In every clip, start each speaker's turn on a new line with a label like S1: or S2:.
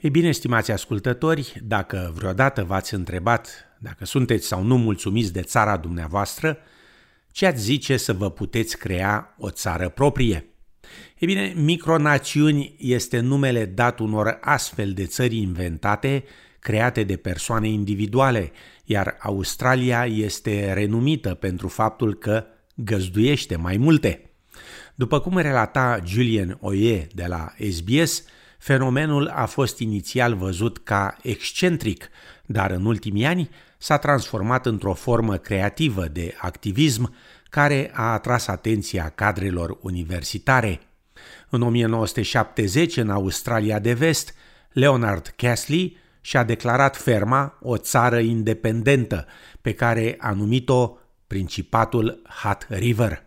S1: Ei bine, stimați ascultători, dacă vreodată v-ați întrebat dacă sunteți sau nu mulțumiți de țara dumneavoastră, ce ați zice să vă puteți crea o țară proprie? Ei bine, micronațiuni este numele dat unor astfel de țări inventate, create de persoane individuale, iar Australia este renumită pentru faptul că găzduiește mai multe. După cum relata Julian Oye de la SBS, fenomenul a fost inițial văzut ca excentric, dar în ultimii ani s-a transformat într-o formă creativă de activism care a atras atenția cadrelor universitare. În 1970, în Australia de Vest, Leonard Casley și-a declarat ferma o țară independentă, pe care a numit-o Principatul Hat River.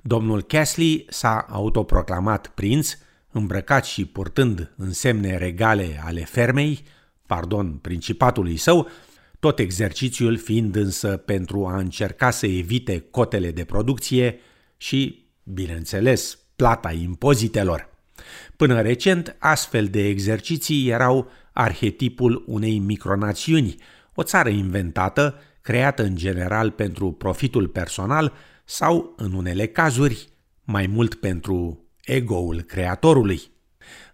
S1: Domnul Casley s-a autoproclamat prinț, îmbrăcat și purtând însemne regale ale fermei, pardon, principatului său, tot exercițiul fiind însă pentru a încerca să evite cotele de producție și, bineînțeles, plata impozitelor. Până recent, astfel de exerciții erau arhetipul unei micronațiuni, o țară inventată, creată în general pentru profitul personal sau, în unele cazuri, mai mult pentru ego-ul creatorului.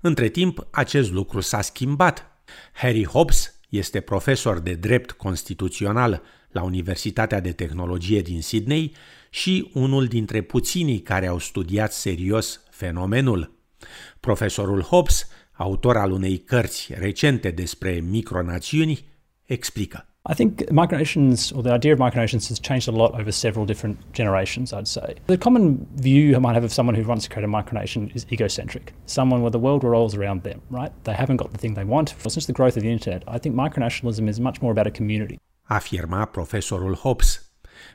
S1: Între timp, acest lucru s-a schimbat. Harry Hobbes este profesor de drept constituțional la Universitatea de Tehnologie din Sydney și unul dintre puținii care au studiat serios fenomenul. Profesorul Hobbes, autor al unei cărți recente despre micronațiuni, explică.
S2: I think micronations, or the idea of micronations, has changed a lot over several different generations, I'd say. The common view you might have of someone who wants to create a micronation is egocentric. Someone where the world revolves around them, right? They haven't got the thing they want. Since the growth of the internet, I think micronationalism is much more about a community.
S1: Afirma profesorul Hobbes.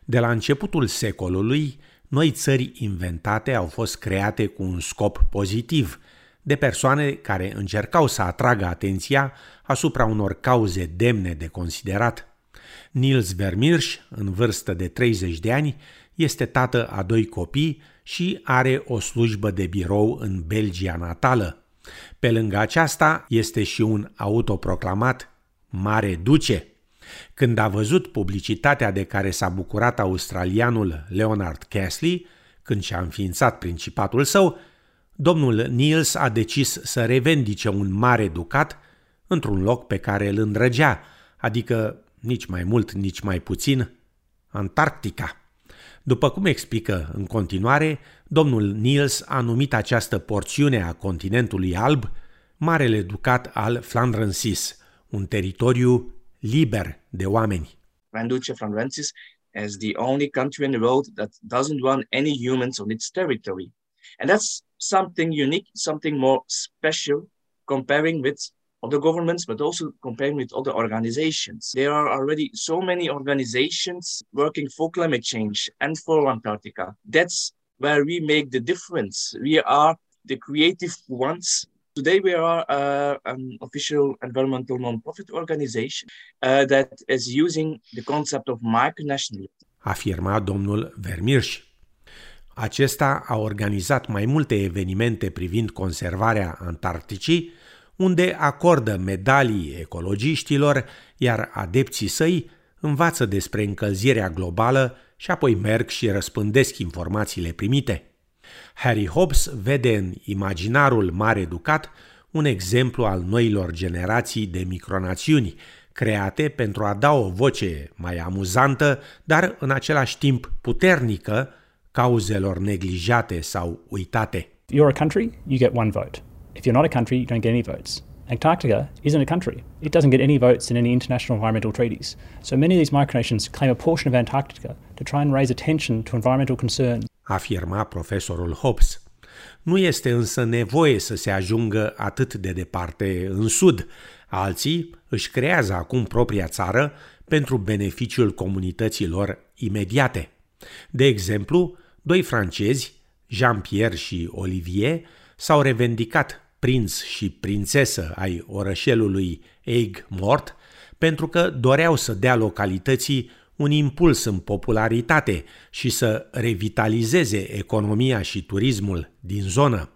S1: De la începutul secolului, noi țări inventate au fost create cu un scop pozitiv, de persoane care încercau să atragă atenția asupra unor cauze demne de considerat. Nils Vermirsch, în vârstă de 30 de ani, este tată a doi copii și are o slujbă de birou în Belgia natală. Pe lângă aceasta este și un autoproclamat mare duce. Când a văzut publicitatea de care s-a bucurat australianul Leonard Casley, când și-a înființat principatul său, domnul Niels a decis să revendice un mare ducat într-un loc pe care îl îndrăgea, adică nici mai mult, nici mai puțin, Antarctica. După cum explică în continuare, domnul Niels a numit această porțiune a continentului alb Marele Ducat al Flandrensis, un teritoriu liber de oameni.
S3: Duce Flandrensis as the only country in the world that doesn't want any humans on its territory. And that's something unique, something more special comparing with other governments, but also comparing with other organizations. There are already so many organizations working for climate change and for Antarctica. That's where we make the difference. We are the creative ones. Today, we are uh, an official environmental non-profit organization uh, that is using the concept of micronationalism.
S1: Afirma domnul Vermirș. Acesta a organizat mai multe evenimente privind conservarea Antarcticii, unde acordă medalii ecologiștilor, iar adepții săi învață despre încălzirea globală și apoi merg și răspândesc informațiile primite. Harry Hobbes vede în imaginarul mare educat un exemplu al noilor generații de micronațiuni, create pentru a da o voce mai amuzantă, dar în același timp puternică, cauzelor neglijate sau uitate.
S2: You're a country, you get one vote. If you're not a country, you don't get any votes. Antarctica isn't a country. It doesn't get any votes in any international environmental treaties. So many of these micronations claim a portion of Antarctica to try and raise attention to environmental concerns.
S1: Afirma profesorul Hobbes. Nu este însă nevoie să se ajungă atât de departe în sud. Alții își creează acum propria țară pentru beneficiul comunităților imediate. De exemplu, doi francezi, Jean-Pierre și Olivier, s-au revendicat prinț și prințesă ai orășelului Eig Mort pentru că doreau să dea localității un impuls în popularitate și să revitalizeze economia și turismul din zonă.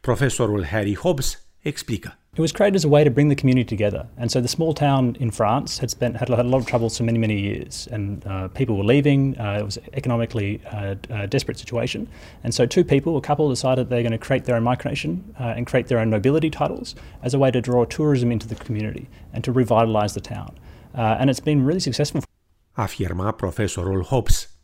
S1: Profesorul Harry Hobbes explică.
S2: It was created as a way to bring the community together. And so the small town in France had spent had, had a lot of troubles for many, many years. And uh, people were leaving. Uh, it was economically uh, a desperate situation. And so two people, a couple, decided they're going to create their own micronation uh, and create their own nobility titles as a way to draw tourism into the community and to revitalize the town. Uh, and it's been really successful.
S1: Afirma profesorul Hobbes.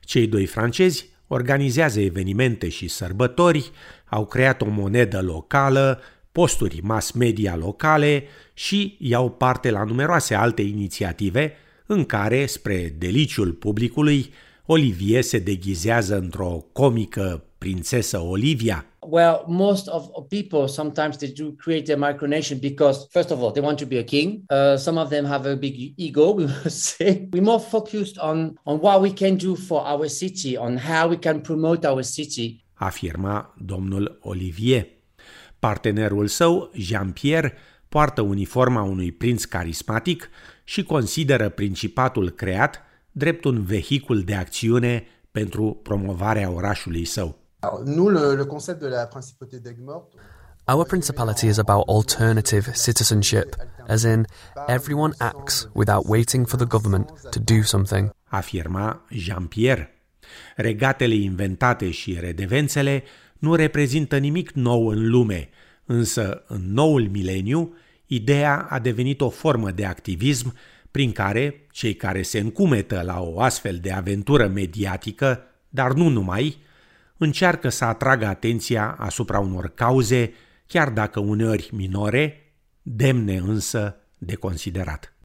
S1: Cei doi francezi organizează evenimente și sărbători, au creat o monedă locală, posturi mass media locale și iau parte la numeroase alte inițiative în care, spre deliciul publicului, Olivier se deghizează într-o comică prințesă Olivia.
S4: Well, most of, of people sometimes they do create their micronation because, first of all, they want to be a king. Uh, some of them have a big ego, we must say. We're more focused on, on what we can do for our city, on how we can promote our city.
S1: Afirma domnul Olivier. Partenerul său, Jean-Pierre, poartă uniforma unui prinț carismatic și consideră principatul creat drept un vehicul de acțiune pentru promovarea orașului său.
S5: Our principality is about alternative citizenship, as in everyone acts without waiting for the government to do something.
S1: Afirma Jean-Pierre. Regatele inventate și redevențele nu reprezintă nimic nou în lume, însă în noul mileniu, ideea a devenit o formă de activism prin care cei care se încumetă la o astfel de aventură mediatică, dar nu numai, încearcă să atragă atenția asupra unor cauze, chiar dacă uneori minore, demne însă de considerat.